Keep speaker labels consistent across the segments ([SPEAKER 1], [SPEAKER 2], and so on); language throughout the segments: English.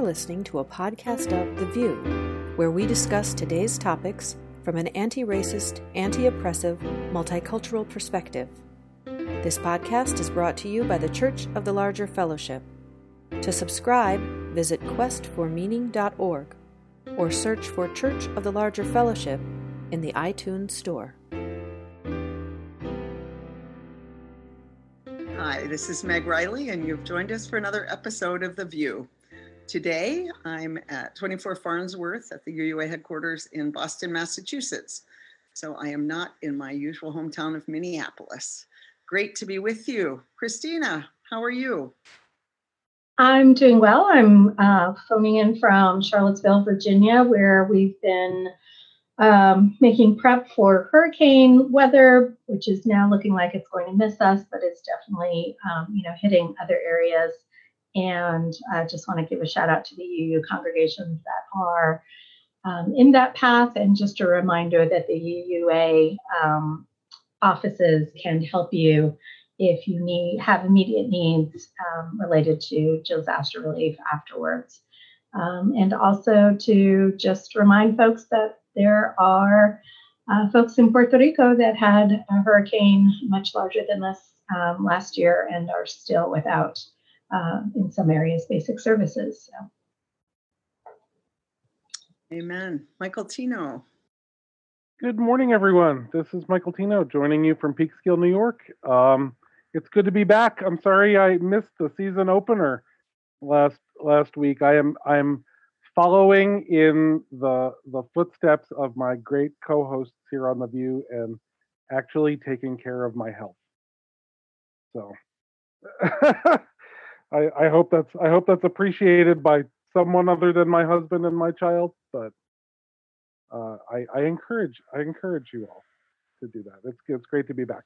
[SPEAKER 1] You're listening to a podcast of The VUU, where we discuss today's topics from an anti racist, anti oppressive, multicultural perspective. This podcast is brought to you by the Church of the Larger Fellowship. To subscribe, visit questformeaning.org or search for Church of the Larger Fellowship in the iTunes Store.
[SPEAKER 2] Hi, this is Meg Riley, and you've joined us for another episode of The VUU. Today, I'm at 24 Farnsworth at the UUA headquarters in Boston, Massachusetts. So I am not in my usual hometown of Minneapolis. Great to be with you. Christina, how are you?
[SPEAKER 3] I'm doing well. I'm uh, phoning in from Charlottesville, Virginia, where we've been um, making prep for hurricane weather, which is now looking like it's going to miss us, but it's definitely, um, you know, hitting other areas. And I just want to give a shout out to the UU congregations that are um, in that path, and just a reminder that the UUA um, offices can help you if you need have immediate needs um, related to disaster relief afterwards. Um, and also to just remind folks that there are uh, folks in Puerto Rico that had a hurricane much larger than this um, last year and are still without, uh, in some areas, basic services. So.
[SPEAKER 2] Amen. Michael Tino.
[SPEAKER 4] Good morning, everyone. This is Michael Tino joining you from Peekskill, New York. Um, it's good to be back. I'm sorry I missed the season opener last last week. I am I'm following in the the footsteps of my great co-hosts here on the VUU and actually taking care of my health. So I, I hope that's I hope that's appreciated by someone other than my husband and my child, but uh, I, I encourage I encourage you all to do that. It's it's great to be back.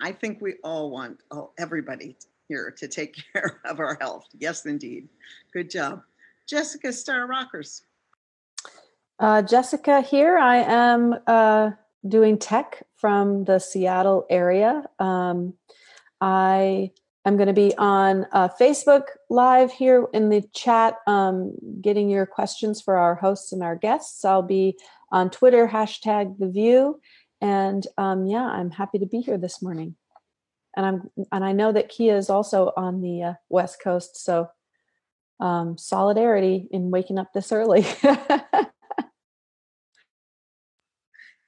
[SPEAKER 2] I think we all want oh, everybody here to take care of our health. Yes, indeed. Good job. Jessica Star Rockers.
[SPEAKER 1] Uh, Jessica here. I am uh, doing tech from the Seattle area. Um, I am going to be on uh, Facebook Live here in the chat, um, getting your questions for our hosts and our guests. I'll be on Twitter, hashtag The VUU. And um, yeah, I'm happy to be here this morning. And I'm and I know that Kia is also on the uh, West Coast, so um, solidarity in waking up this early.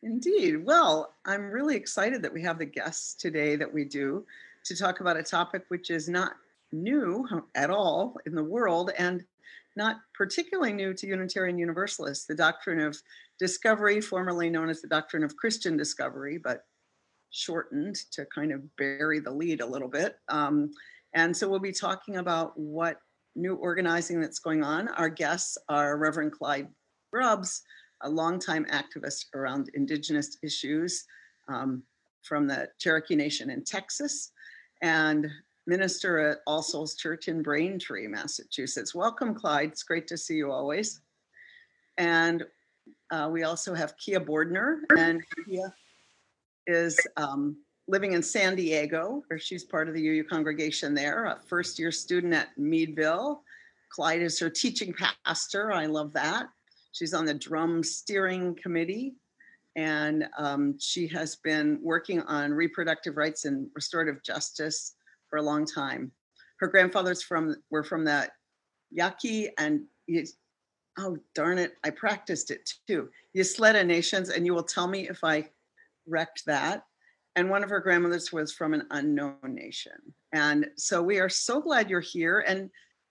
[SPEAKER 2] Indeed. Well, I'm really excited that we have the guests today that we do to talk about a topic which is not new at all in the world and not particularly new to Unitarian Universalists, the doctrine of discovery, formerly known as the doctrine of Christian discovery, but shortened to kind of bury the lead a little bit. Um, and so we'll be talking about what new organizing that's going on. Our guests are Reverend Clyde Grubbs, a longtime activist around Indigenous issues um, from the Cherokee Nation in Texas, and minister at All Souls Church in Braintree, Massachusetts. Welcome, Clyde. It's great to see you always. And uh, we also have Kia Bordner, and Kia is um, living in San Diego, where she's part of the UU congregation there, a first year student at Meadville. Clyde is her teaching pastor. I love that. She's on the drum steering committee, and um, she has been working on reproductive rights and restorative justice for a long time. Her grandfathers from were from the Yaqui and oh darn it, I practiced it too. Ysleta nations, and you will tell me if I wrecked that. And one of her grandmothers was from an unknown nation. And so we are so glad you're here. And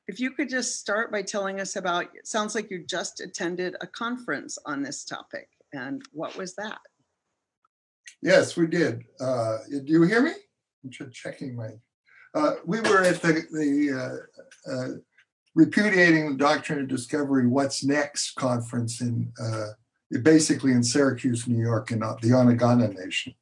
[SPEAKER 2] if you could just start by telling us about it sounds like you just attended a conference on this topic. And what was that?
[SPEAKER 5] Yes, we did. Uh, do you hear me? I'm checking my. Uh, we were at the, the uh, uh, repudiating the doctrine of discovery what's next conference in uh, basically in syracuse new york in the Onondaga nation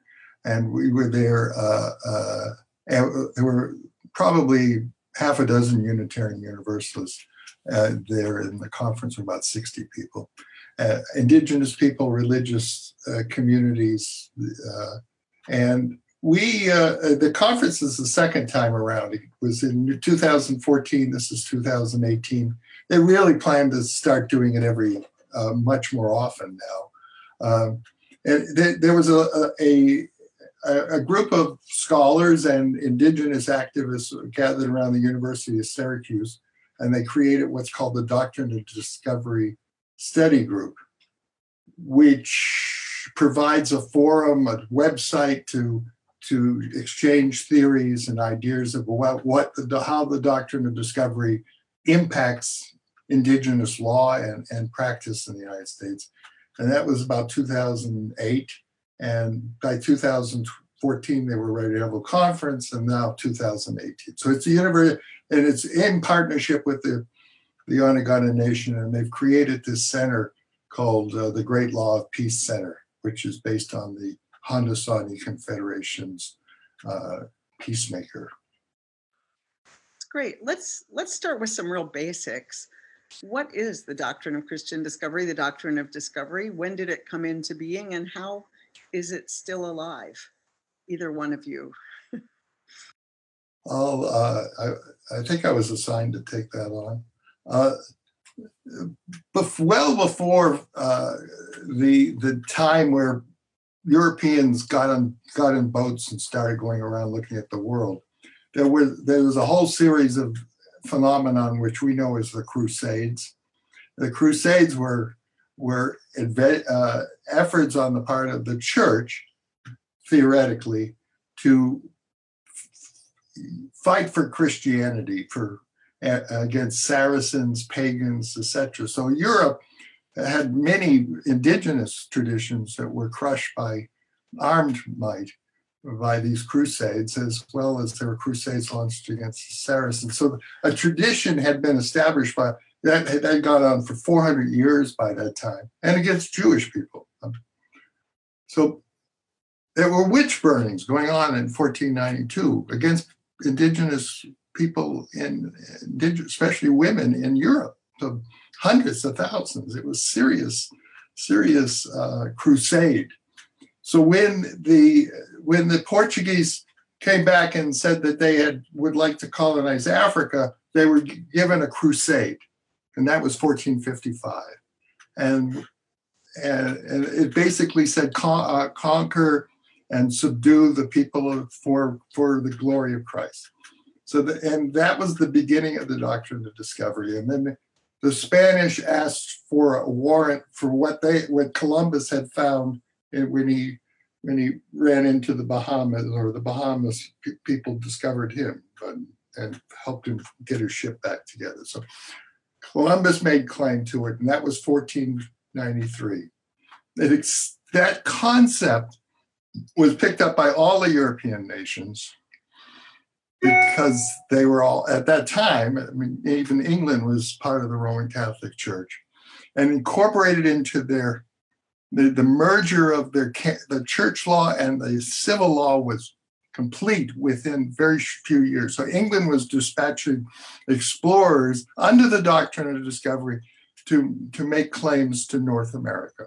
[SPEAKER 5] and we were there uh, uh, there were probably half a dozen unitarian universalists uh, there in the conference about 60 people uh, indigenous people religious uh, communities and we uh, the conference is the second time around it was in 2014 this is 2018 they really plan to start doing it every uh, much more often now. Um, and th- there was a, a, a group of scholars and indigenous activists gathered around the University of Syracuse, and they created what's called the Doctrine of Discovery Study Group, which provides a forum, a website to to exchange theories and ideas of what, what the, how the doctrine of discovery impacts indigenous law and, and practice in the United States. And that was about 2008. And by 2014, they were ready to have a conference, and now 2018. So it's a university, and it's in partnership with the, the Onondaga Nation, and they've created this center called uh, the Great Law of Peace Center, which is based on the Haudenosaunee Confederation's uh, peacemaker.
[SPEAKER 2] It's great. Let's let's start with some real basics. What is the doctrine of Christian discovery? The doctrine of discovery. When did it come into being, and how is it still alive? Either one of you.
[SPEAKER 5] Oh, uh, I, I think I was assigned to take that on. Uh, bef- well before uh, the the time where Europeans got on got in boats and started going around looking at the world. There was there was a whole series of phenomenon which we know as the Crusades. The Crusades were were uh, efforts on the part of the church, theoretically, to fight for Christianity, for against Saracens, pagans, etc. So Europe had many indigenous traditions that were crushed by armed might by these crusades, as well as there were crusades launched against the Saracens. So a tradition had been established by that had gone on for 400 years by that time, and against Jewish people. So there were witch burnings going on in 1492 against indigenous people in, especially women in Europe. So hundreds of thousands. It was serious, serious uh, crusade. So when the when the Portuguese came back and said that they had would like to colonize Africa, they were given a crusade, and that was 1455, and and, and it basically said con- uh, conquer and subdue the people for for the glory of Christ. So the, and that was the beginning of the doctrine of discovery, and then the Spanish asked for a warrant for what they what Columbus had found when he when he ran into the Bahamas or the Bahamas people discovered him but, and helped him get his ship back together. So Columbus made claim to it, and that was 1493. It, that concept was picked up by all the European nations because they were all at that time i mean even england was part of the roman catholic church and incorporated into their the, the merger of their the church law and the civil law was complete within very few years. So england was dispatching explorers under the doctrine of discovery to to make claims to north america.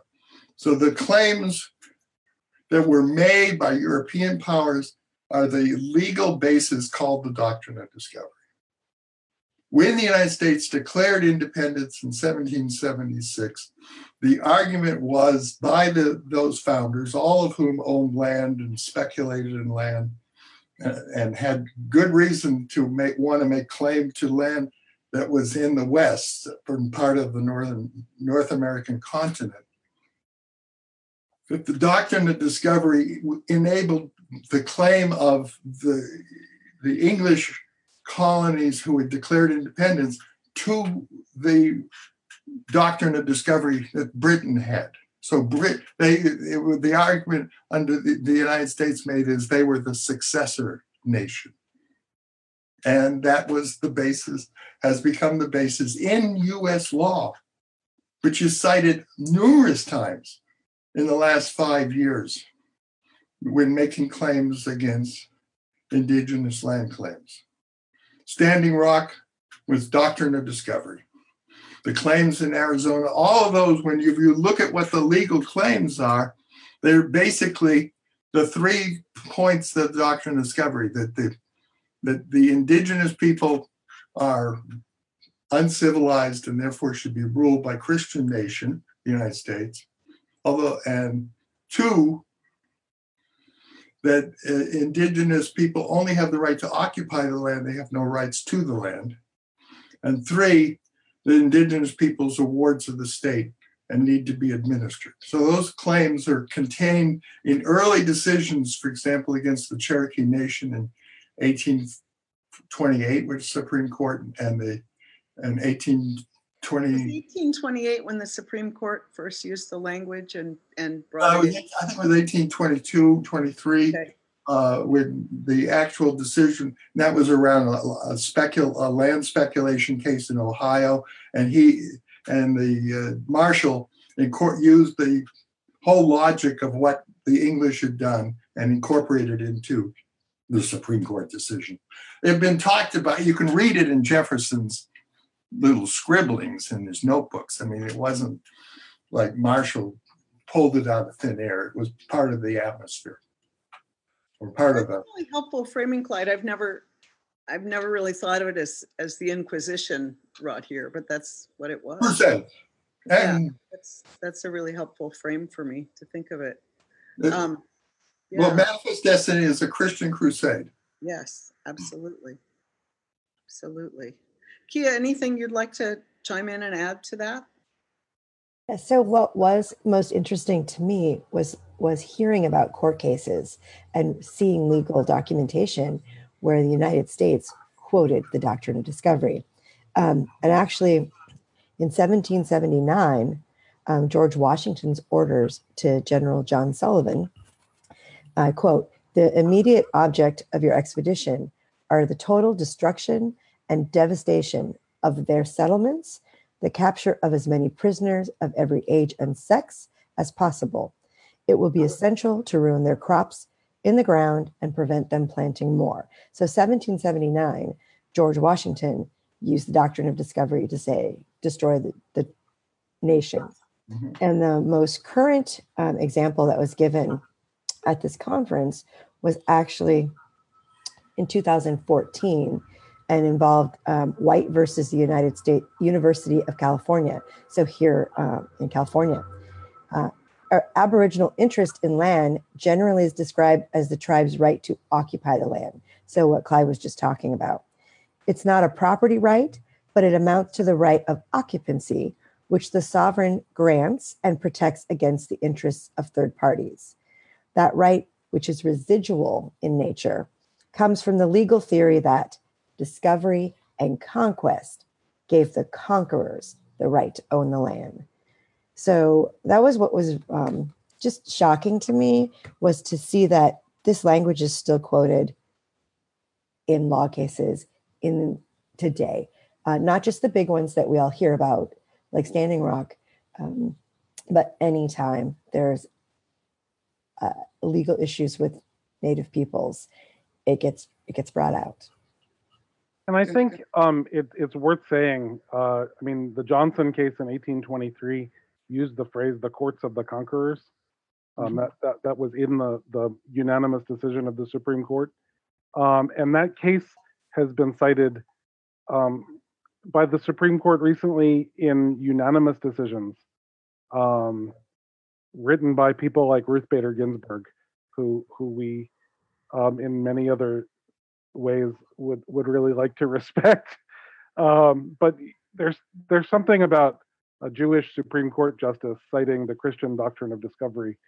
[SPEAKER 5] So the claims that were made by european powers are the legal basis called the doctrine of discovery. When the United States declared independence in 1776, the argument was by the, those founders, all of whom owned land and speculated in land and, and had good reason to make want to make claim to land that was in the West, from part of the northern North American continent. That the doctrine of discovery enabled the claim of the, the English colonies who had declared independence to the doctrine of discovery that Britain had. So Brit, they, it, the argument under the, the United States made is they were the successor nation. And that was the basis, has become the basis in US law, which is cited numerous times in the last five years when making claims against indigenous land claims. Standing Rock was doctrine of discovery. The claims in Arizona, all of those, when you, you look at what the legal claims are, they're basically the three points of doctrine of discovery that the that the indigenous people are uncivilized and therefore should be ruled by Christian nation, the United States. Although, and two, that uh, indigenous people only have the right to occupy the land, they have no rights to the land. And three, the indigenous peoples awards of the state and need to be administered. So those claims are contained in early decisions, for example, against the Cherokee Nation in 1828, which Supreme Court and the and 1820.
[SPEAKER 2] 1828 when the Supreme Court first used the language and and brought
[SPEAKER 5] uh,
[SPEAKER 2] it in.
[SPEAKER 5] I think it was 1822, 23.
[SPEAKER 2] Okay.
[SPEAKER 5] Uh, when the actual decision that was around a, a specul a land speculation case in Ohio, and he and the uh, Marshall in court used the whole logic of what the English had done and incorporated into the Supreme Court decision. It had been talked about. You can read it in Jefferson's little scribblings in his notebooks. I mean, it wasn't like Marshall pulled it out of thin air. It was part of the atmosphere or part of
[SPEAKER 2] That's
[SPEAKER 5] a
[SPEAKER 2] really helpful framing, Clyde. I've never I've never really thought of it as as the Inquisition wrought here, but that's what it was.
[SPEAKER 5] percent. And
[SPEAKER 2] That's that's a really helpful frame for me to think of it.
[SPEAKER 5] it-
[SPEAKER 2] Um,
[SPEAKER 5] well,
[SPEAKER 2] yeah,
[SPEAKER 5] Manifest Destiny is a Christian crusade.
[SPEAKER 2] yes, absolutely, absolutely. Kia, anything you'd like to chime in and add to that?
[SPEAKER 6] So what was most interesting to me was was hearing about court cases and seeing legal documentation where the United States quoted the doctrine of discovery. Um, and actually, in 1779, um, George Washington's orders to General John Sullivan, I quote, the immediate object of your expedition are the total destruction and devastation of their settlements the capture of as many prisoners of every age and sex as possible. It will be essential to ruin their crops in the ground and prevent them planting more. So, 1779, George Washington used the doctrine of discovery to say, destroy the, the nation.
[SPEAKER 5] Mhm.
[SPEAKER 6] And the most current um, example that was given at this conference was actually in 2014 and involved um, White versus the United States University of California. So here uh, in California, uh, Aboriginal interest in land generally is described as the tribe's right to occupy the land. So what Clyde was just talking about, it's not a property right, but it amounts to the right of occupancy, which the sovereign grants and protects against the interests of third parties. That right, which is residual in nature, comes from the legal theory that discovery and conquest gave the conquerors the right to own the land. So that was what was um, just shocking to me was to see that this language is still quoted in law cases in today, uh, not just the big ones that we all hear about, like Standing Rock, um, but anytime there's uh, legal issues with Native peoples, it gets it gets brought out.
[SPEAKER 4] And I think um, it, it's worth saying. Uh, I mean, the Johnson case in 1823 used the phrase "the courts of the conquerors." Um, that, that that was in the the unanimous decision of the Supreme Court, um, and that case has been cited um, by the Supreme Court recently in unanimous decisions, um, written by people like Ruth Bader Ginsburg, who who we um, in many other ways would would really like to respect. Um, but there's there's something about a Jewish Supreme Court justice citing the Christian doctrine of discovery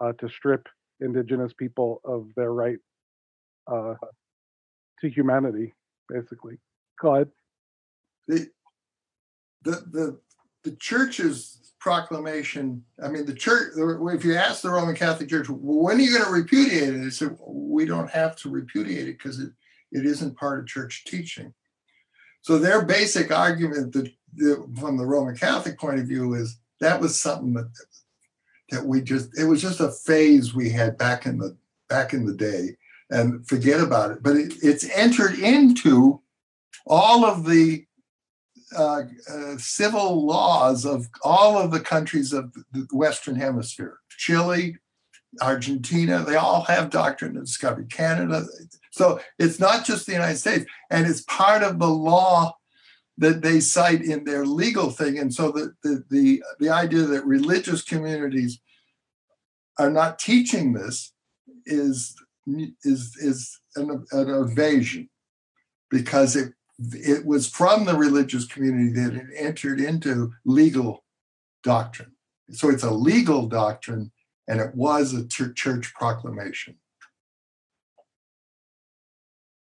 [SPEAKER 4] uh, to strip indigenous people of their right uh, to humanity, basically. Clyde.
[SPEAKER 5] the the the the church's proclamation i mean the church if you ask the roman catholic church when are you going to repudiate it they said we don't have to repudiate it because it, it isn't part of church teaching so their basic argument that from the roman catholic point of view is that was something that that we just it was just a phase we had back in the back in the day and forget about it but it, it's entered into all of the uh, uh, civil laws of all of the countries of the Western Hemisphere. Chile, Argentina, they all have doctrine of discovery. Canada. So it's not just the United States, and it's part of the law that they cite in their legal thing. And so the, the, the, the idea that religious communities are not teaching this is, is, is an, an evasion because it, it was from the religious community that it entered into legal doctrine. So it's a legal doctrine and it was a church proclamation.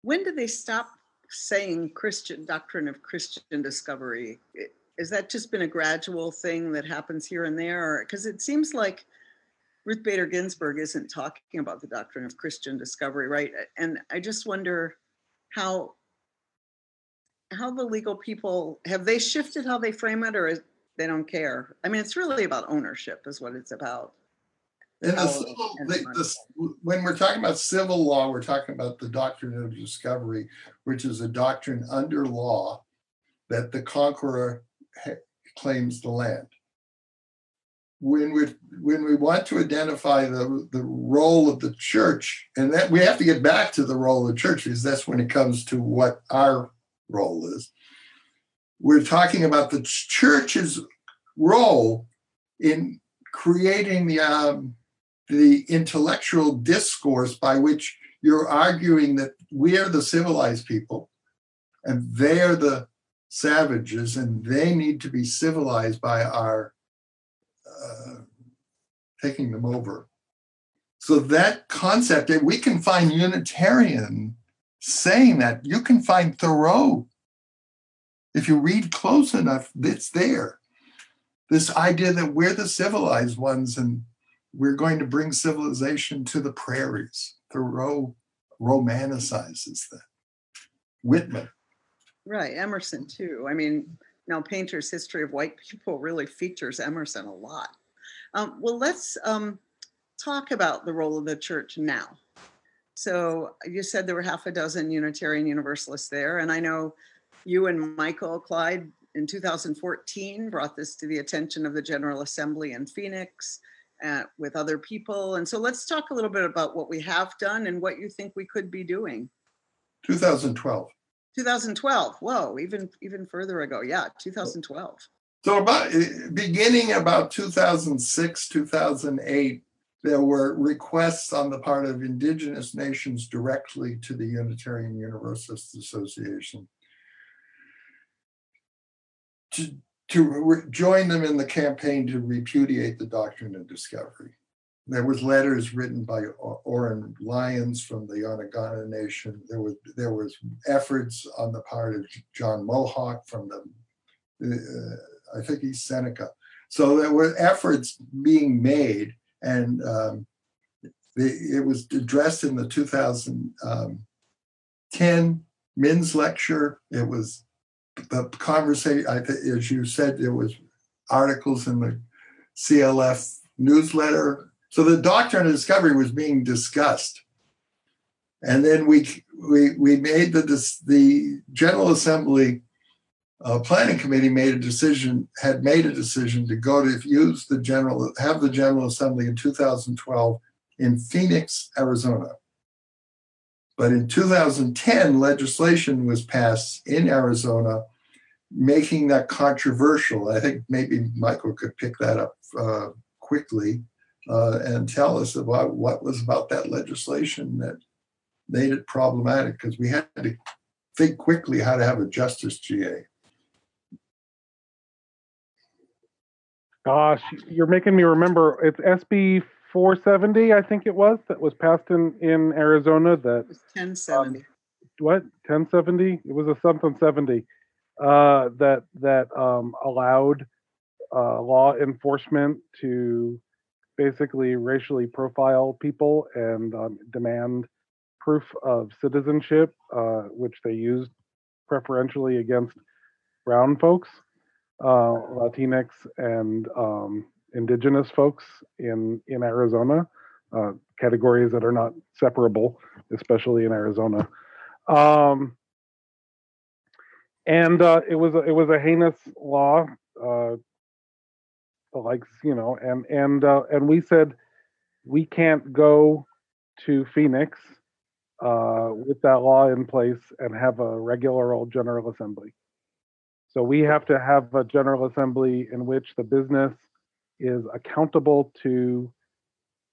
[SPEAKER 2] When did they stop saying Christian doctrine of Christian discovery? Is that just been a gradual thing that happens here and there? Because it seems like Ruth Bader Ginsburg isn't talking about the doctrine of Christian discovery, right? And I just wonder how how the legal people have they shifted how they frame it, or is, they don't care? I mean, it's really about ownership, is what it's about.
[SPEAKER 5] And the civil, the, the, when we're talking about civil law, we're talking about the doctrine of discovery, which is a doctrine under law that the conqueror claims the land. When we when we want to identify the, the role of the church, and that we have to get back to the role of the church because that's when it comes to what our role is. We're talking about the church's role in creating the um, the intellectual discourse by which you're arguing that we are the civilized people and they are the savages and they need to be civilized by our uh, taking them over. So that concept, that we can find Unitarian saying that. You can find Thoreau. If you read close enough, it's there. This idea that we're the civilized ones and we're going to bring civilization to the prairies. Thoreau romanticizes that. Whitman.
[SPEAKER 2] Right, Emerson too. I mean, now Painter's History of White People really features Emerson a lot. Um, well, let's um, talk about the role of the church now. So you said there were half a dozen Unitarian Universalists there, and I know you and Michael Clyde in 2014 brought this to the attention of the General Assembly in Phoenix uh, with other people. And so let's talk a little bit about what we have done and what you think we could be doing.
[SPEAKER 5] 2012.
[SPEAKER 2] 2012. Whoa, even even further ago. Yeah, 2012.
[SPEAKER 5] So about eh, beginning about 2006, 2008, there were requests on the part of indigenous nations directly to the Unitarian Universalist Association to to re- join them in the campaign to repudiate the doctrine of discovery. There was letters written by Oren Lyons from the Onondaga Nation. There was there was efforts on the part of John Mohawk from the, uh, I think he's Seneca. So there were efforts being made, and um, the, it was addressed in the 2010 um, Men's lecture. It was the conversation, as you said, there was articles in the CLF newsletter. So the doctrine of discovery was being discussed. And then we we we made the the General Assembly uh, Planning Committee made a decision had made a decision to go to use the general have the General Assembly in 2012 in Phoenix, Arizona. But in 2010, legislation was passed in Arizona making that controversial. I think maybe Michael could pick that up uh, quickly uh, and tell us about what was about that legislation that made it problematic because we had to think quickly how to have a justice GA.
[SPEAKER 4] Gosh, you're making me remember. It's SB 470, I think it was, that was passed in in Arizona. That
[SPEAKER 2] 1070. Um,
[SPEAKER 4] what 1070? It was a something 70 uh, that that um, allowed uh, law enforcement to basically racially profile people and um, demand proof of citizenship, uh, which they used preferentially against brown folks, uh, Latinx, and um, indigenous folks in in Arizona, uh, categories that are not separable, especially in Arizona. Um, and uh, it was it was a heinous law, uh, likes you know, and and uh, and we said we can't go to Phoenix uh, with that law in place and have a regular old General Assembly. So we have to have a General Assembly in which the business is accountable to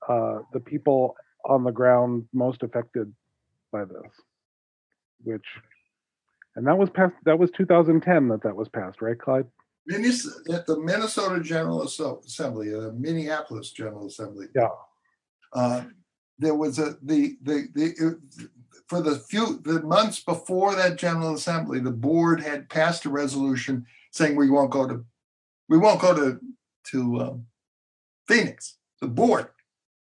[SPEAKER 4] uh, the people on the ground most affected by this, which, and that was passed, that was 2010 that that was passed, right, Clyde?
[SPEAKER 5] at the Minnesota General Assembly, the Minneapolis General Assembly.
[SPEAKER 4] Yeah.
[SPEAKER 5] Uh, there was a the the the for the few the months before that General Assembly, the board had passed a resolution saying we won't go to we won't go to to um, Phoenix. The board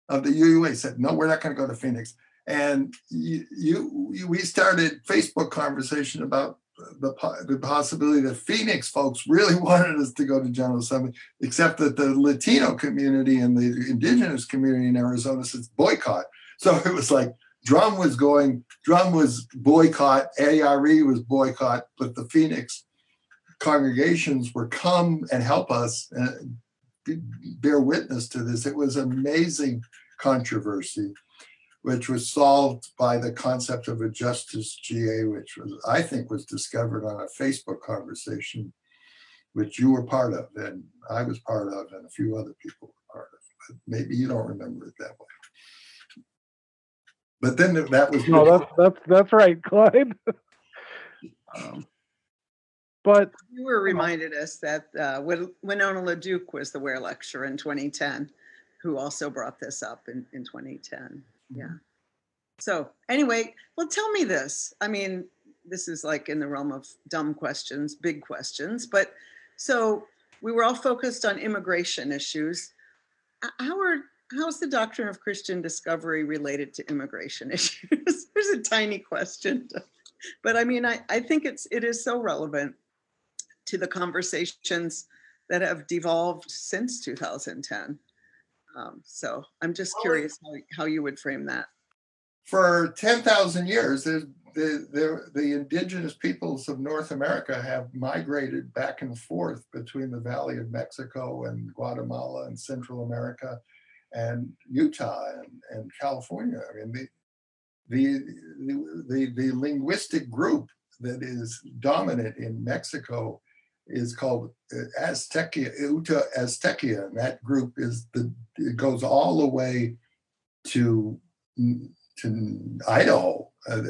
[SPEAKER 5] of the UUA said no, we're not going to go to Phoenix. And you, you we started Facebook conversation about the, the possibility that Phoenix folks really wanted us to go to General Assembly, except that the Latino community and the indigenous community in Arizona says boycott. So it was like Drum was going, Drum was boycott, ARE was boycott, but the Phoenix congregations were come and help us and bear witness to this. It was amazing controversy which was solved by the concept of a justice GA, which was, I think, was discovered on a Facebook conversation, which you were part of, and I was part of, and a few other people were part of. But maybe you don't remember it that way. But then that was
[SPEAKER 4] no, that's that's that's right, Clyde. um, but
[SPEAKER 2] you were reminded us that uh, Winona LaDuke was the Ware lecturer in 2010, who also brought this up in, in 2010 yeah. So anyway well tell me this. I mean this is like in the realm of dumb questions big questions but so we were all focused on immigration issues. How are how's the doctrine of christian discovery related to immigration issues? There's a tiny question but i mean I, I think it's it is so relevant to the conversations that have devolved since 2010 um, so I'm just curious how, how you would frame that.
[SPEAKER 5] For 10,000 years, the, the, the indigenous peoples of North America have migrated back and forth between the Valley of Mexico and Guatemala and Central America and Utah and, and California. I mean, the, the, the, the, the linguistic group that is dominant in Mexico is called Aztecia, Uta Aztecia, and that group is the it goes all the way to to Idaho. Uh,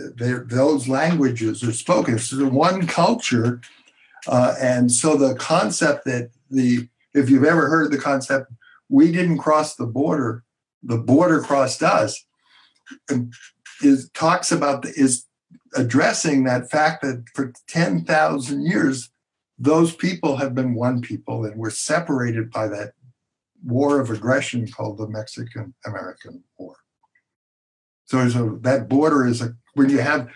[SPEAKER 5] those languages are spoken. It's one culture, uh, and so the concept that the if you've ever heard the concept, we didn't cross the border, the border crossed us, is talks about the, is addressing that fact that for ten thousand years those people have been one people and were separated by that war of aggression called the Mexican American War. So, so that border is a when you have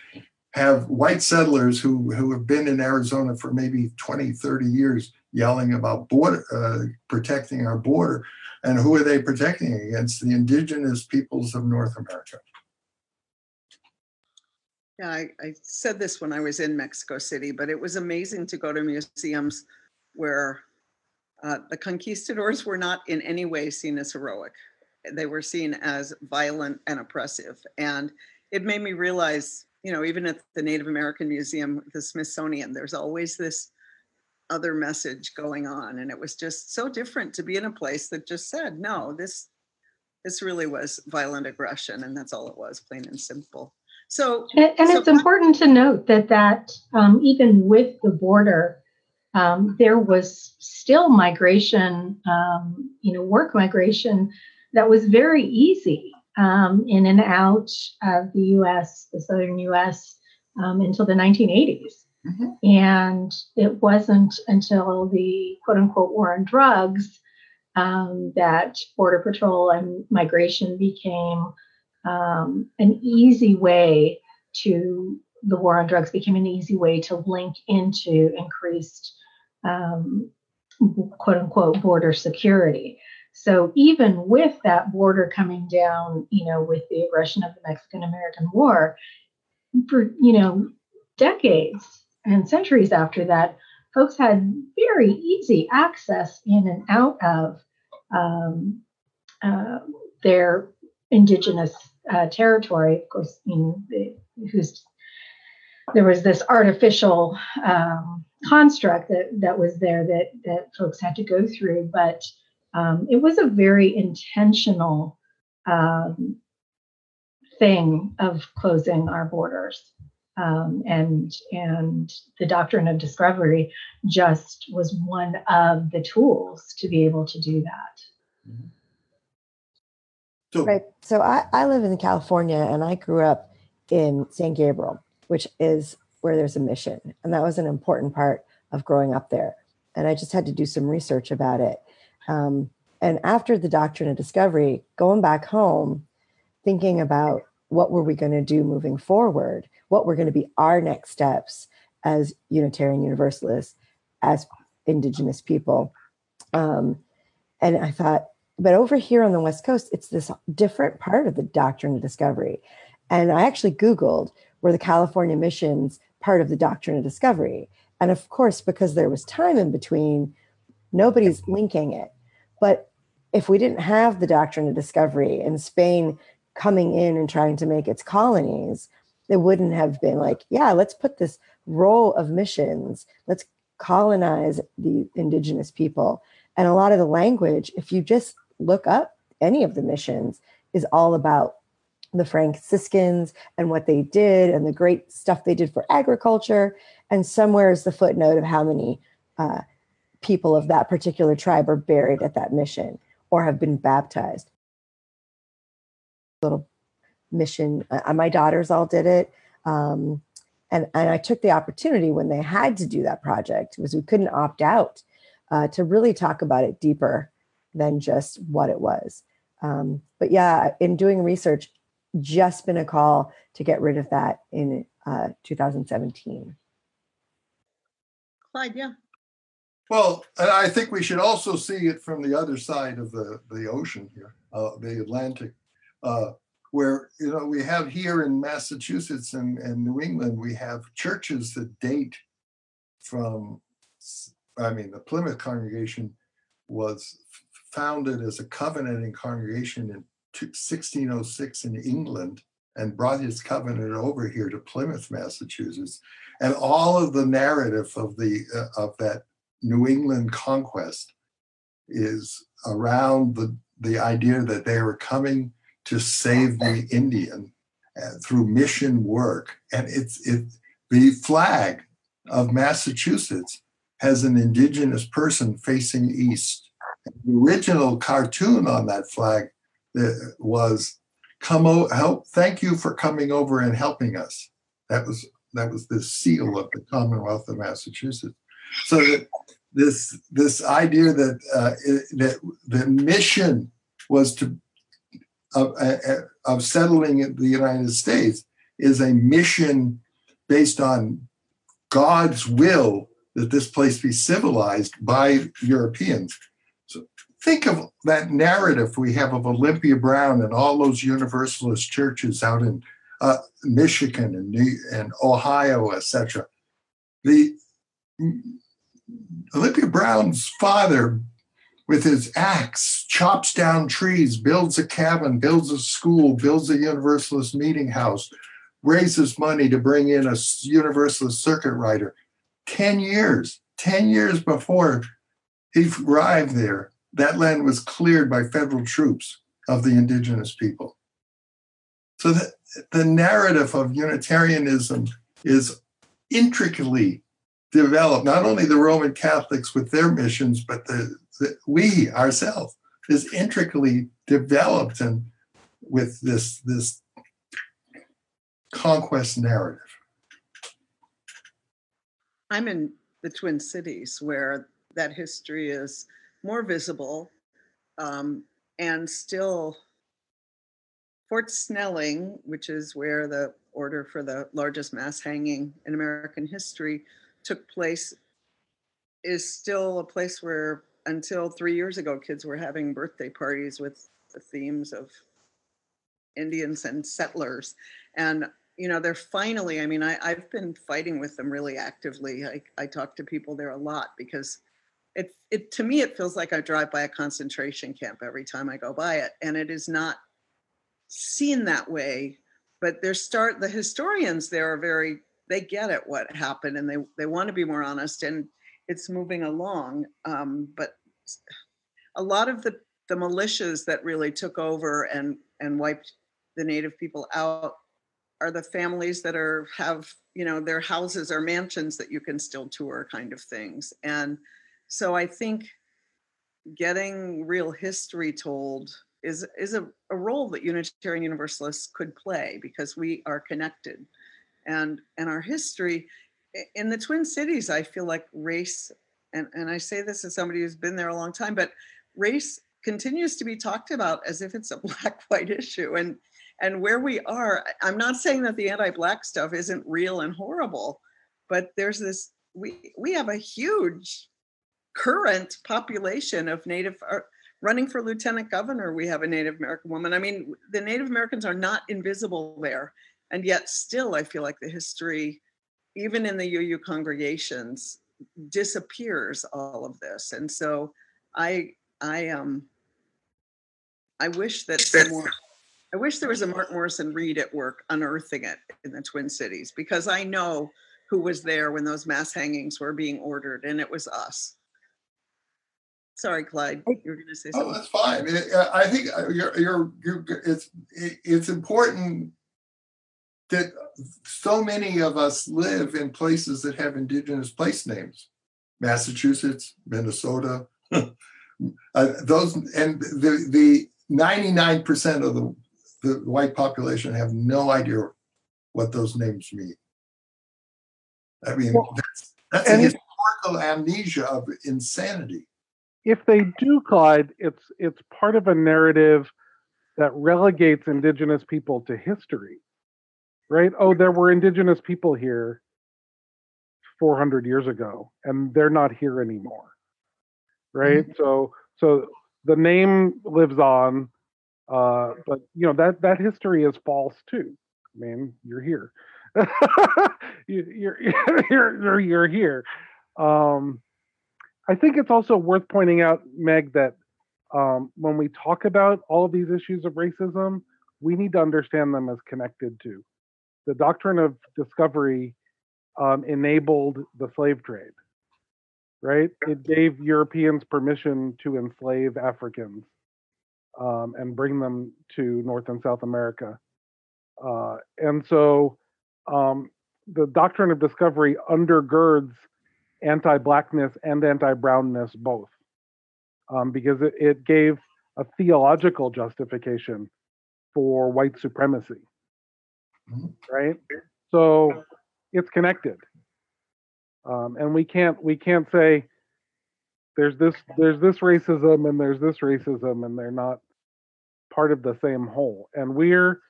[SPEAKER 5] have white settlers who who have been in Arizona for maybe 20, 30 years yelling about border uh, protecting our border. And who are they protecting against? The indigenous peoples of North America.
[SPEAKER 2] Yeah, I, I, said this when I was in Mexico City, but it was amazing to go to museums where uh, the conquistadors were not in any way seen as heroic. They were seen as violent and oppressive. And it made me realize, you know, even at the Native American Museum, the Smithsonian, there's always this other message going on. And it was just so different to be in a place that just said, no, this this really was violent aggression. And that's all it was, plain and simple. So,
[SPEAKER 3] and, and
[SPEAKER 2] so
[SPEAKER 3] it's important to note that that um, even with the border, um, there was still migration, um, you know, work migration that was very easy um, in and out of the U.S., the southern U.S., um, until the 1980s. Mm-hmm. And it wasn't until the quote unquote war on drugs um, that Border Patrol and migration became um, an easy way to the war on drugs became an easy way to link into increased um, quote unquote border security. So even with that border coming down, you know, with the aggression of the Mexican American War, for you know decades and centuries after that, folks had very easy access in and out of um, uh, their indigenous uh, territory, of course, you know, who's there was this artificial um, construct that that was there that that folks had to go through, but um, it was a very intentional um, thing of closing our borders. Um, and and the doctrine of discovery just was one of the tools to be able to do that.
[SPEAKER 5] Mm-hmm. So,
[SPEAKER 6] right. So I, I live in California and I grew up in San Gabriel, which is where there's a mission. And that was an important part of growing up there. And I just had to do some research about it. Um, and after the doctrine of discovery, going back home, thinking about what were we going to do moving forward, what were going to be our next steps as Unitarian Universalists, as Indigenous people. Um, and I thought, but over here on the West Coast, it's this different part of the doctrine of discovery. And I actually Googled were the California missions part of the doctrine of discovery. And of course, because there was time in between, nobody's linking it. But if we didn't have the doctrine of discovery and Spain coming in and trying to make its colonies, it wouldn't have been like, yeah, let's put this role of missions, let's colonize the indigenous people. And a lot of the language, if you just look up any of the missions is all about the Franciscans and what they did and the great stuff they did for agriculture. And somewhere is the footnote of how many uh, people of that particular tribe are buried at that mission or have been baptized. Little mission. Uh, my daughters all did it. Um, and, and I took the opportunity when they had to do that project because we couldn't opt out uh, to really talk about it deeper than just what it was. Um, but yeah, in doing research, just been a call to get rid of that in uh, 2017.
[SPEAKER 2] Clyde, yeah.
[SPEAKER 5] Well, I think we should also see it from the other side of the, the ocean here, uh, the Atlantic, uh, where, you know, we have here in Massachusetts and, and New England, we have churches that date from, I mean, the Plymouth congregation was founded as a covenanting congregation in 1606 in England and brought his covenant over here to Plymouth, Massachusetts. And all of the narrative of the uh, of that New England conquest is around the the idea that they were coming to save the Indian uh, through mission work. And it's it the flag of Massachusetts has an indigenous person facing east. The original cartoon on that flag uh, was come o- help thank you for coming over and helping us. That was that was the seal of the commonwealth of massachusetts. So that this this idea that uh, that the mission was to of, uh, uh, of settling the united states is a mission based on god's will that this place be civilized by europeans So think of that narrative we have of Olympia Brown and all those Universalist churches out in uh, Michigan and, New, and Ohio, etc. The Olympia Brown's father, with his axe, chops down trees, builds a cabin, builds a school, builds a Universalist meeting house, raises money to bring in a Universalist circuit rider. 10 years, 10 years before he arrived there, that land was cleared by federal troops of the indigenous people. So the, the narrative of Unitarianism is intricately developed, not only the Roman Catholics with their missions, but the, the we ourselves is intricately developed and with this, this conquest narrative.
[SPEAKER 2] I'm in the Twin Cities where that history is more visible um, and still Fort Snelling, which is where the order for the largest mass hanging in American history took place, is still a place where until three years ago, kids were having birthday parties with the themes of Indians and settlers. And, you know, they're finally, I mean, I, I've been fighting with them really actively. I, I talk to people there a lot because it it to me it feels like I drive by a concentration camp every time I go by it, and it is not seen that way. But there's start the historians there are very they get it what happened and they they want to be more honest and it's moving along um, but a lot of the the militias that really took over and and wiped the native people out are the families that are have you know their houses or mansions that you can still tour kind of things. And so i think getting real history told is is a, a role that unitarian universalists could play because we are connected. And and our history in the twin cities i feel like race and, and i say this as somebody who's been there a long time but race continues to be talked about as if it's a black white issue. And and where we are i'm not saying that the anti-black stuff isn't real and horrible but there's this we we have a huge current population of native uh, running for lieutenant governor we have a native american woman. I mean the native americans are not invisible there and yet still i feel like the history even in the uu congregations disappears all of this. And so i i um i wish that more i wish there was a mark morrison reed at work unearthing it in the twin cities because i know who was there when those mass hangings were being ordered and it was us. Sorry clyde you were going to say something.
[SPEAKER 5] oh, that's fine. I think uh, you're, you're, you're it's it's important that so many of us live in places that have indigenous place names. Massachusetts minnesota uh, those and the the 99% of the, the white population have no idea what those names mean i mean
[SPEAKER 4] Well,
[SPEAKER 5] that's, that's a historical amnesia of insanity
[SPEAKER 4] if they do, Clyde, it's it's part of a narrative that relegates indigenous people to history, right? Oh, there were indigenous people here 400 years ago, and they're not here anymore, right? Mm-hmm. So so the name lives on, uh, but you know that that history is false too. I mean, you're here. you, you're, you're you're here. Um, I think it's also worth pointing out, Meg, that um, when we talk about all of these issues of racism, we need to understand them as connected to. The doctrine of discovery um, enabled the slave trade, right? It gave Europeans permission to enslave Africans um, and bring them to North and South America. Uh, and so um, the doctrine of discovery undergirds anti-blackness and anti-brownness both um, because it, it gave a theological justification for white supremacy
[SPEAKER 5] Mhm.
[SPEAKER 4] right so it's connected um, and we can't we can't say there's this there's this racism and there's this racism and they're not part of the same whole and we're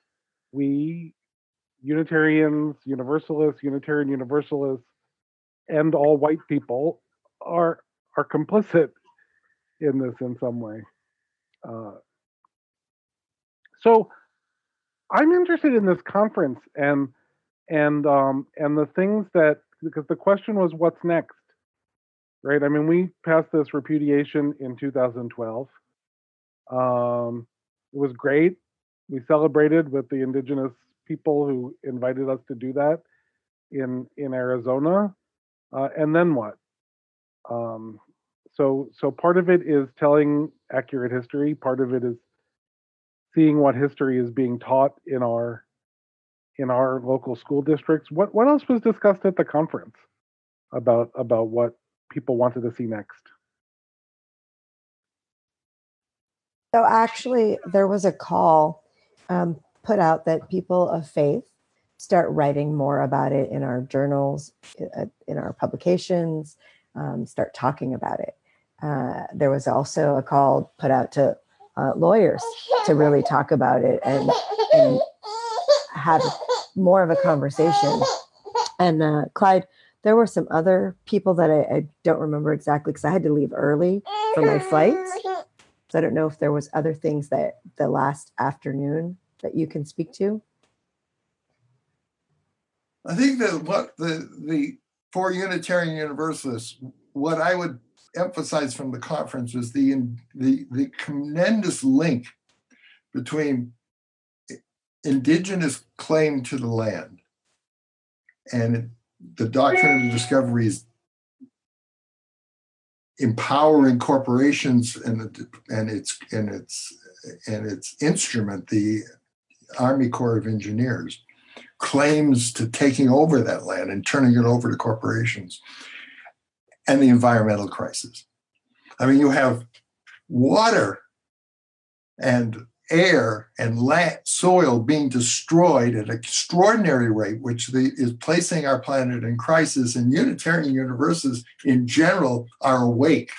[SPEAKER 4] we unitarians universalists unitarian universalists and all white people are are complicit in this in some way. Uh, so I'm interested in this conference and and um, and the things that because the question was what's next, right? I mean, we passed this repudiation in 2012. Um, it was great. We celebrated with the indigenous people who invited us to do that in in Arizona uh, and then what? Um, so so part of it is telling accurate history. Part of it is seeing what history is being taught in our in our local school districts. What what else was discussed at the conference about about what people wanted to see next?
[SPEAKER 6] So actually, there was a call um, put out that people of faith start writing more about it in our journals, in our publications, um, start talking about it. Uh, there was also a call put out to uh, lawyers to really talk about it and, and have more of a conversation. And uh, Clyde, there were some other people that I, I don't remember exactly because I had to leave early for my flight. So I don't know if there was other things that the last afternoon that you can speak to.
[SPEAKER 5] I think that what the the for Unitarian Universalists, what I would emphasize from the conference was the the the tremendous link between indigenous claim to the land and the doctrine of discovery is empowering corporations and and its and its and its instrument, the Army Corps of Engineers, claims to taking over that land and turning it over to corporations, and the environmental crisis. I mean, you have water and air and land, soil being destroyed at an extraordinary rate, which the, is placing our planet in crisis. And Unitarian universalists in general are awake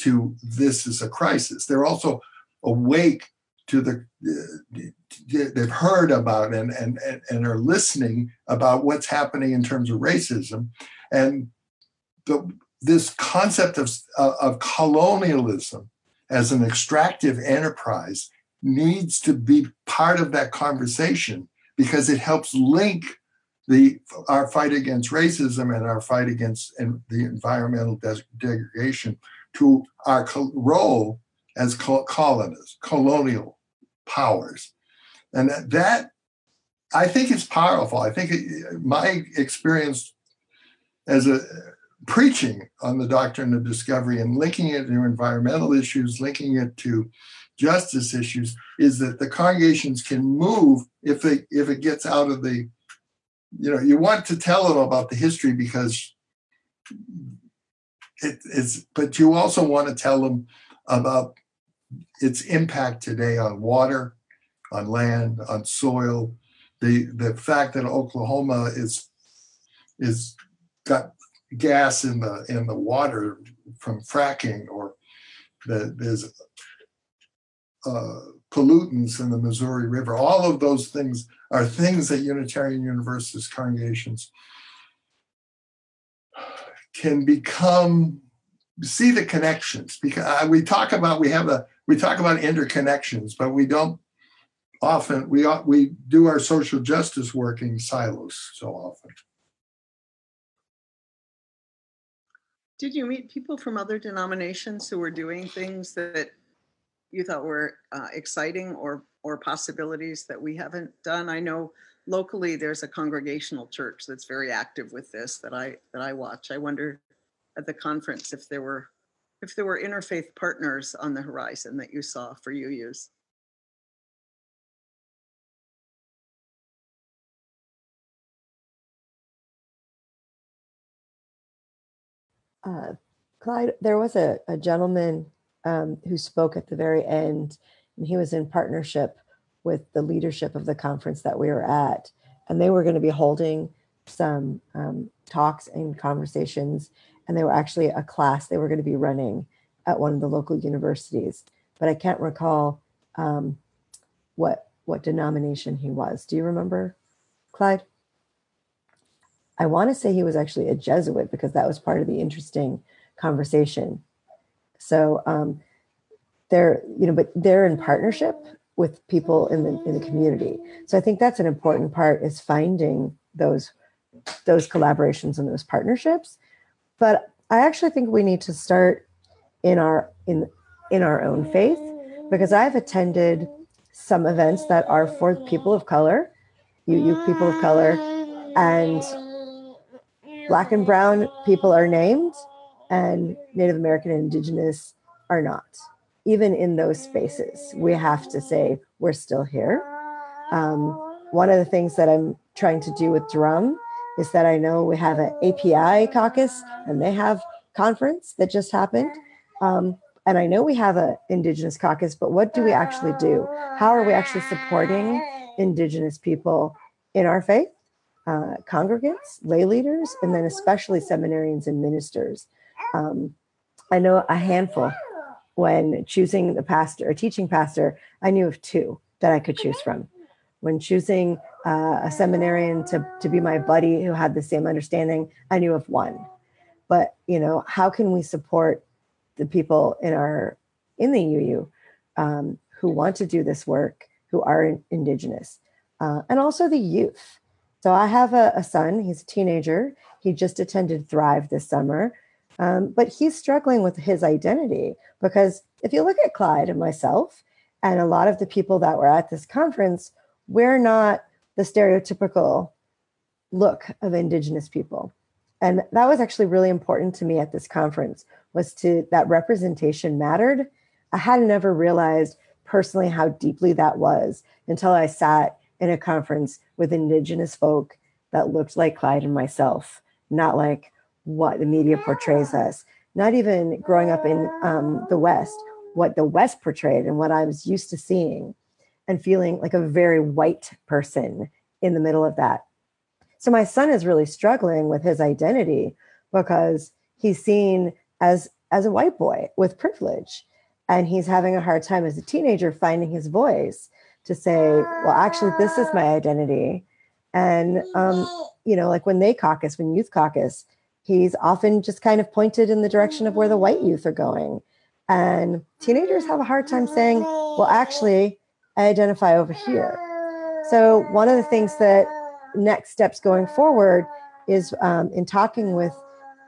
[SPEAKER 5] to this as a crisis. They're also awake to the uh, they've heard about and, and and are listening about what's happening in terms of racism and the, this concept of, of colonialism as an extractive enterprise needs to be part of that conversation because it helps link the our fight against racism and our fight against the environmental degradation to our role as co- colonists, colonial powers, and that, that I think it's powerful. I think it, my experience as a preaching on the doctrine of discovery and linking it to environmental issues, linking it to justice issues is that the congregations can move if they if it gets out of the you know you want to tell them about the history because it, it's but you also want to tell them about its impact today on water on land on soil. The the fact that oklahoma is is got gas in the in the water from fracking or the, there's uh, pollutants in the Missouri River. All of those things are things that Unitarian Universalist congregations can become see the connections because uh, we talk about we have a we talk about interconnections but we don't often we we do our social justice work in silos so often
[SPEAKER 2] did you meet people from other denominations who were doing things that you thought were uh, exciting or or possibilities that we haven't done. I know locally there's a congregational church that's very active with this that I that I watch. I wonder at the conference if there were if there were interfaith partners on the horizon that you saw for UUs.
[SPEAKER 6] Uh, Clyde, there was a, a gentleman um, who spoke at the very end, and he was in partnership with the leadership of the conference that we were at, and they were going to be holding some um, talks and conversations, and they were actually a class they were going to be running at one of the local universities, but I can't recall um, what what denomination he was. Do you remember, Clyde? I want to say he was actually a Jesuit because that was part of the interesting conversation. So um, they're, you know, but they're in partnership with people in the in the community. So I think that's an important part is finding those those collaborations and those partnerships. But I actually think we need to start in our in in our own faith because I've attended some events that are for people of color, you you people of color, and black and brown people are named and Native American and Indigenous are not. Even in those spaces, we have to say we're still here. Um, one of the things that I'm trying to do with DRUUMM is that I know we have an API caucus and they have conference that just happened. Um, and I know we have an Indigenous caucus, but what do we actually do? How are we actually supporting Indigenous people in our faith? Uh, congregants, lay leaders, and then especially seminarians and ministers. Um, I know a handful when choosing the pastor or teaching pastor, I knew of two that I could choose from. When choosing uh, a seminarian to, to be my buddy who had the same understanding, I knew of one. But, you know, how can we support the people in our, in the UU um, who want to do this work, who are Indigenous, uh, and also the youth. So I have a, a son, he's a teenager. He just attended Thrive this summer um, but he's struggling with his identity because if you look at Clyde and myself, and a lot of the people that were at this conference, we're not the stereotypical look of indigenous people. And that was actually really important to me at this conference was to that representation mattered. I had never realized personally how deeply that was until i sat in a conference with indigenous folk that looked like clyde and myself not like what the media portrays us not even growing up in um, the west what the west portrayed and what i was used to seeing and feeling like a very white person in the middle of that so my son is really struggling with his identity because he's seen as as a white boy with privilege and he's having a hard time as a teenager finding his voice to say, well, actually, this is my identity. And um, you know, like when they caucus, when youth caucus, he's often just kind of pointed in the direction of where the white youth are going. And teenagers have a hard time saying, well, actually, I identify over here. So one of the things that next steps going forward is um, in talking with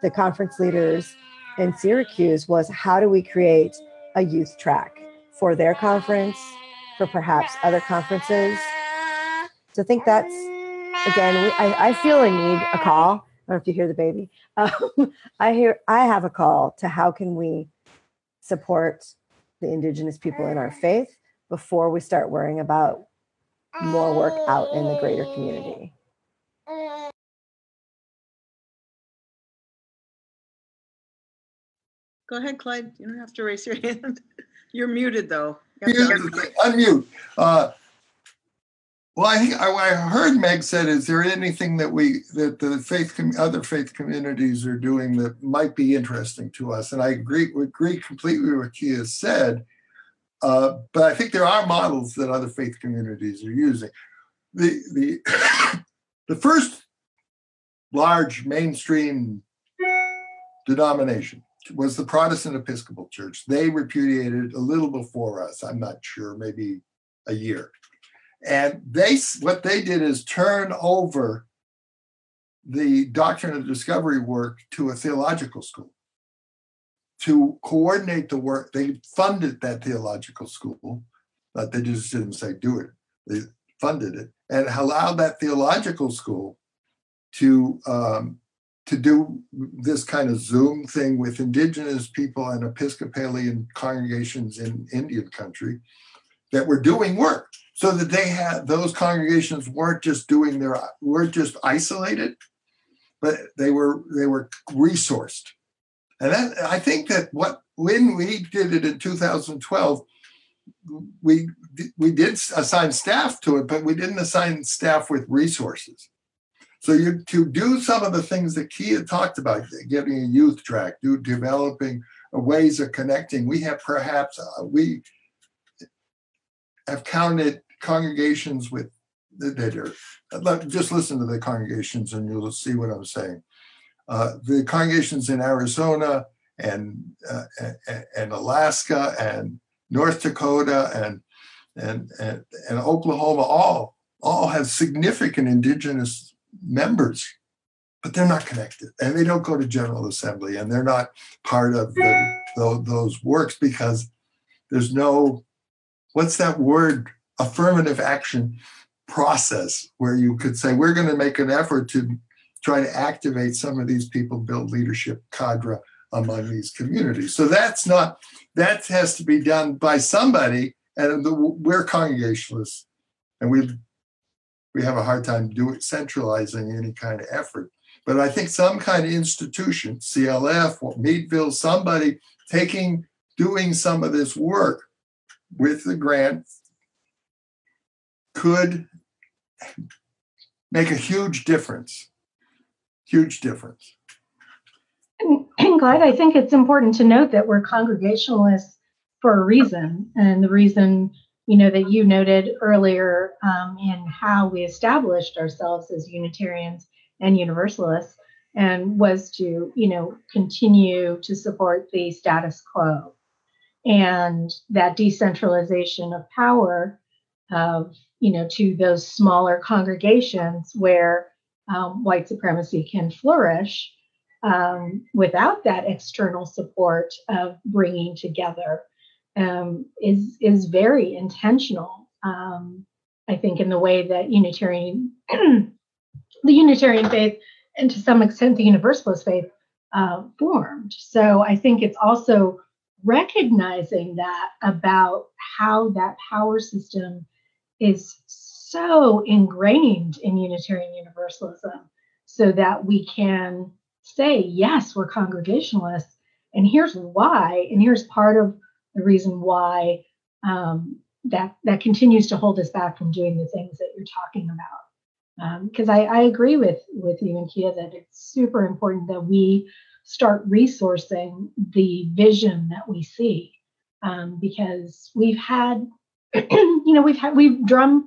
[SPEAKER 6] the conference leaders in Syracuse was how do we create a youth track for their conference, for perhaps other conferences. So I think that's again, I, I, feel a need a call. I don't know if you hear the baby. Um, I hear I have a call to how can we support the indigenous people in our faith before we start worrying about more work out in the greater community.
[SPEAKER 2] Go ahead, Clyde. You don't have to raise your hand. You're muted though.
[SPEAKER 5] unmute. Uh, well, I I, I, heard Meg said, "Is there anything that we that the faith other faith communities are doing that might be interesting to us?" And I agree agree completely with what has said. Uh, but I think there are models that other faith communities are using. The the the first large mainstream denomination was the Protestant Episcopal Church. They repudiated a little before us. I'm not sure, maybe a year. And they what they did is turn over the doctrine of discovery work to a theological school to coordinate the work. They funded that theological school, but they just didn't say do it. They funded it and allowed that theological school to um, to do this kind of Zoom thing with indigenous people and Episcopalian congregations in Indian country that were doing work so that they had those congregations weren't just doing their weren't just isolated but they were they were resourced. And i think that what when we did it in 2012 we we did assign staff to it but we didn't assign staff with resources. So you to do some of the things that Kia talked about getting a youth track do developing ways of connecting we have perhaps uh, we have counted congregations with that are just listen to the congregations and you'll see what I'm saying. Uh, the congregations in Arizona and, uh, and, Alaska and North Dakota and and and, and Oklahoma all all have significant indigenous members, but they're not connected and they don't go to General Assembly and they're not part of the, the, those works because there's no what's that word affirmative action process where you could say we're going to make an effort to try to activate some of these people build leadership cadre among these communities. So that's not that has to be done by somebody and the, we're congregationalists and we we have a hard time doing centralizing any kind of effort. But i think some kind of institution clf meadville somebody taking doing some of this work with the grant could make a huge difference. Huge difference.
[SPEAKER 3] And, and Clyde, I think it's important to note that we're congregationalists for a reason. And the reason, you know, that you noted earlier um, in how we established ourselves as Unitarians and Universalists and was to, you know, continue to support the status quo and that decentralization of power of you know, to those smaller congregations where um, white supremacy can flourish um, without that external support of bringing together um, is is very intentional. Um, I think in the way that Unitarian the Unitarian faith and to some extent the Universalist faith uh, formed. So I think it's also recognizing that about how that power system is so ingrained in Unitarian Universalism so that we can say, yes, we're Congregationalists, and here's why, and here's part of the reason why um, that that continues to hold us back from doing the things that you're talking about. Because um, I, I agree with with you and Kia that it's super important that we start resourcing the vision that we see um, because we've had you know we've had we've DRUUMM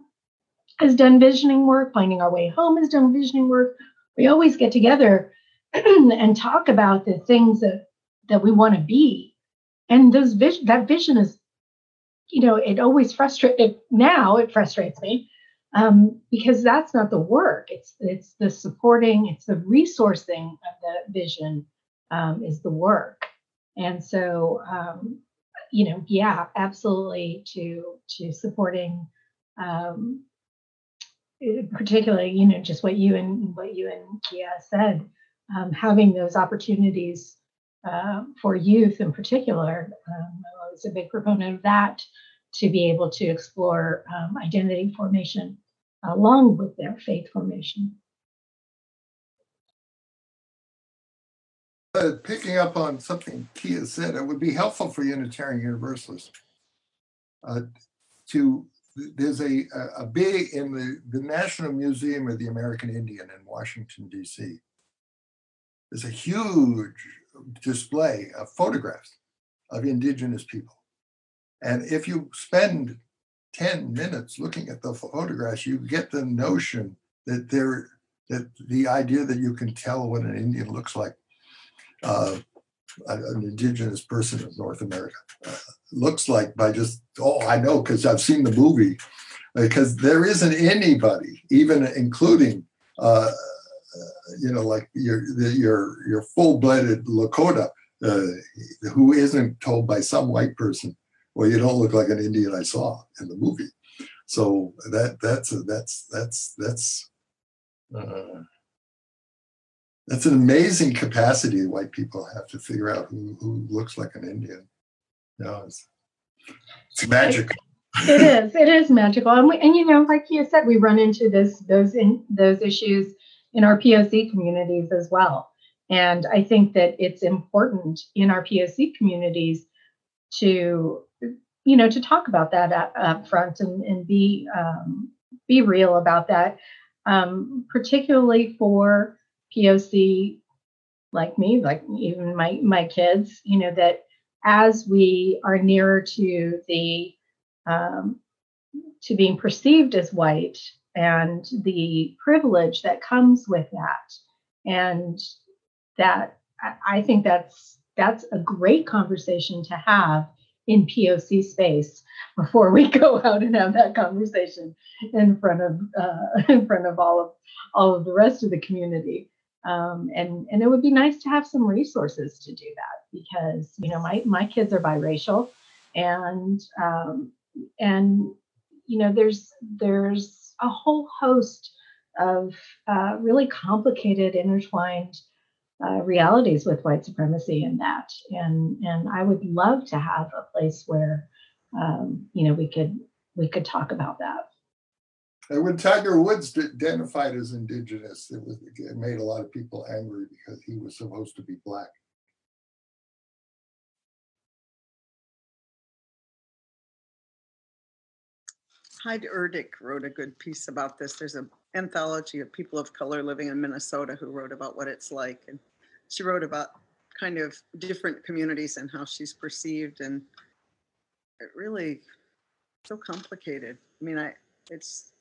[SPEAKER 3] has done visioning work finding our way home has done visioning work. We always get together and talk about the things that that we want to be. And those vision that vision is you know it always frustrates now it frustrates me um, because that's not the work. It's it's the supporting it's the resourcing of the vision um, is the work. And so, um, you know, yeah, absolutely to to supporting, um, particularly, you know, just what you and what you and Kia said, um, having those opportunities uh, for youth in particular. Um, I was a big proponent of that to be able to explore um, identity formation along with their faith formation.
[SPEAKER 5] Uh, picking up on something Kia said, it would be helpful for Unitarian Universalists uh, to. There's a, a big in the, the National Museum of the American Indian in Washington, D.C. There's a huge display of photographs of indigenous people. And if you spend 10 minutes looking at the photographs, you get the notion that there that the idea that you can tell what an Indian looks like uh, an indigenous person of North America. Uh, looks like by just oh I know because I've seen the movie because there isn't anybody even including uh, you know like your your your full-blooded Lakota uh, who isn't told by some white person well you don't look like an Indian I saw in the movie. So that that's that's that's that's uh, that's an amazing capacity white people have to figure out who, who looks like an Indian. You know, it's, it's magical.
[SPEAKER 3] it is. It is magical, and, we, and you know, like you said, we run into this those in those issues in our POC communities as well. And I think that it's important in our POC communities to, you know, to talk about that up, up front and, and be um, be real about that, um, particularly for POC like me, like even my my kids, you know, that as we are nearer to the um, to being perceived as white and the privilege that comes with that, and that I think that's that's a great conversation to have in POC space before we go out and have that conversation in front of uh, in front of all of all of the rest of the community. Um, and and it would be nice to have some resources to do that because you know my my kids are biracial and um, and you know there's there's a whole host of uh, really complicated intertwined uh, realities with white supremacy in that. And and I would love to have a place where um, you know we could we could talk about that
[SPEAKER 5] and when Tiger Woods identified as indigenous, it, was, it made a lot of people angry because he was supposed to be black.
[SPEAKER 2] Heid Erdrich wrote a good piece about this. There's an anthology of people of color living in Minnesota who wrote about what it's like. And she wrote about kind of different communities and how she's perceived. And it really so complicated. I mean, I it's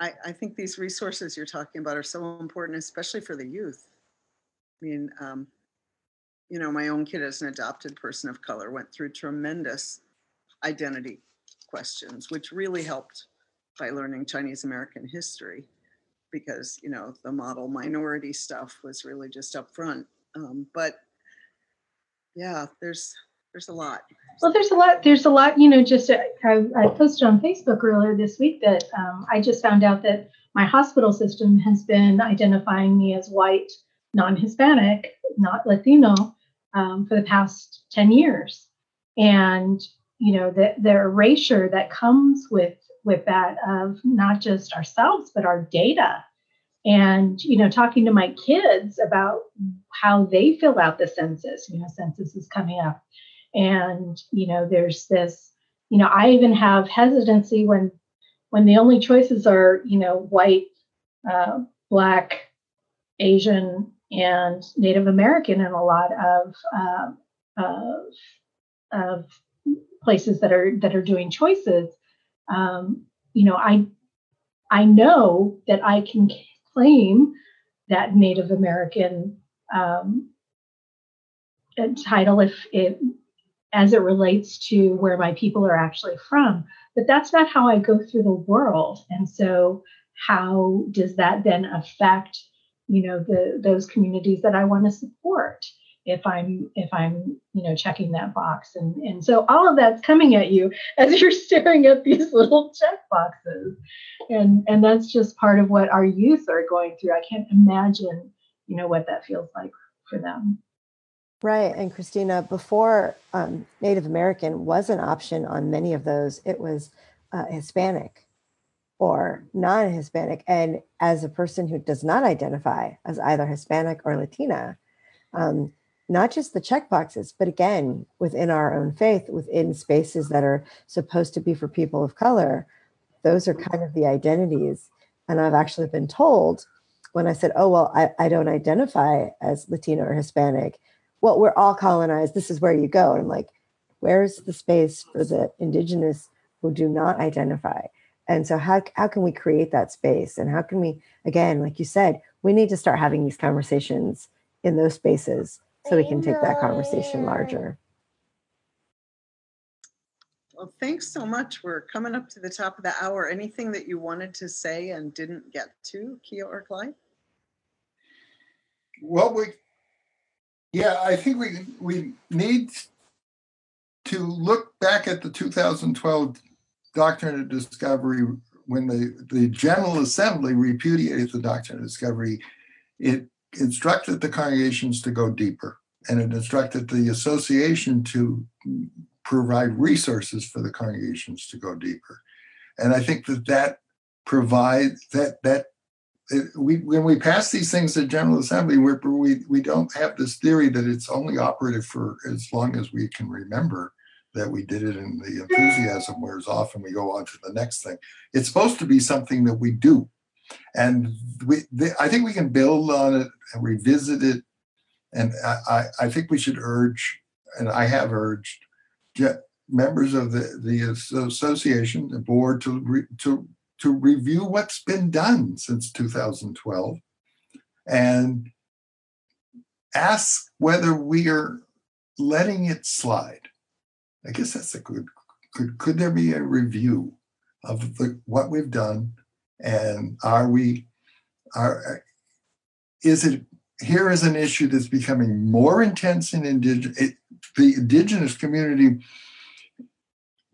[SPEAKER 2] I, I think these resources you're talking about are so important, especially for the youth. I mean, um, you know, my own kid as an adopted person of color went through tremendous identity questions, which really helped by learning Chinese American history because, you know, the model minority stuff was really just up front. Um, but yeah, there's There's a lot.
[SPEAKER 3] Well, there's a lot. There's a lot. You know, just uh, I, posted on Facebook earlier this week that um, I just found out that my hospital system has been identifying me as white, non-Hispanic, not Latino, um, for the past ten years, and you know the the erasure that comes with with that of not just ourselves but our data and you know talking to my kids about how they fill out the census you know census is coming up and you know there's this you know i even have hesitancy when when the only choices are you know white uh, black asian and native american in a lot of uh, of, of places that are that are doing choices. Um, you know i i know that i can claim that native american um, title if it as it relates to where my people are actually from. But that's not how I go through the world. And so how does that then affect, you know, the those communities that I want to support if I'm if I'm, you know, checking that box. And and so all of that's coming at you as you're staring at these little check boxes. And and that's just part of what our youth are going through. I can't imagine, you know, what that feels like for them.
[SPEAKER 6] Right. And Christina, before um, Native American was an option on many of those, it was uh, Hispanic or non Hispanic. And as a person who does not identify as either Hispanic or Latina, um, not just the check boxes, but again, within our own faith, within spaces that are supposed to be for people of color, those are kind of the identities. And I've actually been told when I said, oh, well, I, I don't identify as Latino or Hispanic well, we're all colonized. This is where you go. And I'm like, where's the space for the indigenous who do not identify? And so how, how can we create that space? And how can we, again, like you said, we need to start having these conversations in those spaces so we can take that conversation larger.
[SPEAKER 2] Well, thanks so much. We're coming up to the top of the hour. Anything that you wanted to say and didn't get to, Kia or Clyde?
[SPEAKER 5] Well, we yeah, I think we we need to look back at the 2012 Doctrine of Discovery when the, the General Assembly repudiated the Doctrine of Discovery. It instructed the congregations to go deeper, and it instructed the association to provide resources for the congregations to go deeper. And I think that that provides that that it, we when we pass these things at General Assembly, we we don't have this theory that it's only operative for as long as we can remember that we did it and the enthusiasm wears off and we go on to the next thing. It's supposed to be something that we do, and we I think we can build on it and revisit it. And I, I think we should urge, and I have urged, members of the, the association, the board, to to to review what's been done since 2012 and ask whether we are letting it slide. I guess that's a good could could there be a review of the what we've done and are we are is it here is an issue that's becoming more intense in indigenous the indigenous community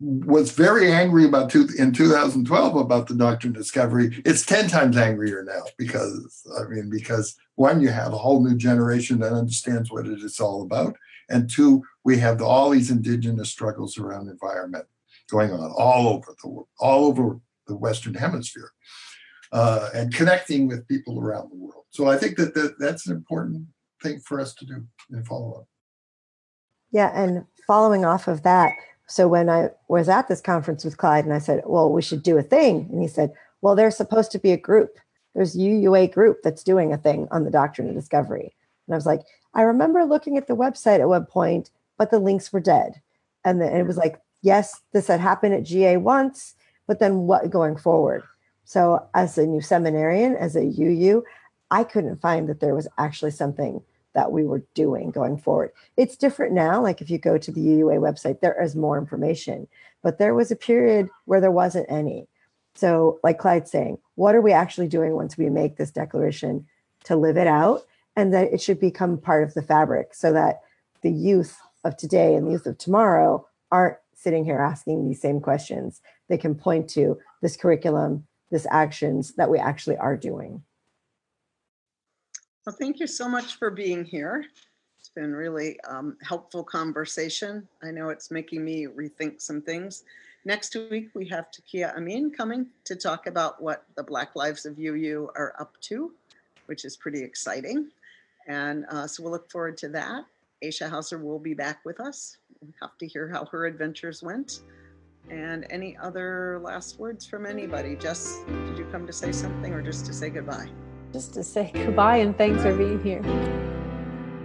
[SPEAKER 5] was very angry about two, in 2012 about the doctrine discovery. It's 10 times angrier now because i mean because one you have a whole new generation that understands what it is all about and two we have all these indigenous struggles around environment going on all over the world all over the western hemisphere uh, and connecting with people around the world. So i think that, that that's an important thing for us to do and follow up
[SPEAKER 6] yeah and following off of that so when I was at this conference with Clyde and I said, well, we should do a thing. And he said, well, there's supposed to be a group. There's UUA group that's doing a thing on the doctrine of discovery. And I was like, I remember looking at the website at one point, but the links were dead. And then it was like, yes, this had happened at GA once, but then what going forward? So as a new seminarian, as a UU, I couldn't find that there was actually something that we were doing going forward. It's different now. Like if you go to the UUA website, there is more information, but there was a period where there wasn't any. So, like Clyde's saying, what are we actually doing once we make this declaration to live it out? And that it should become part of the fabric so that the youth of today and the youth of tomorrow aren't sitting here asking these same questions. They can point to this curriculum, this actions that we actually are doing.
[SPEAKER 2] Well, thank you so much for being here. It's been really um, helpful conversation. I know it's making me rethink some things. Next week, we have Takiyah Amin coming to talk about what the Black Lives of UU are up to, which is pretty exciting. And uh, so we'll look forward to that. Aisha Hauser will be back with us. We'll have to hear how her adventures went. And any other last words from anybody? Jess, did you come to say something or just to say goodbye?
[SPEAKER 1] Just to say goodbye and thanks for being here.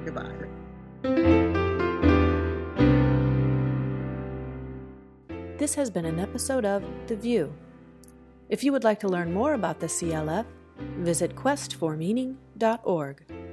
[SPEAKER 2] Goodbye.
[SPEAKER 1] This has been an episode of The VUU. If you would like to learn more about the CLF, visit questformeaning.org.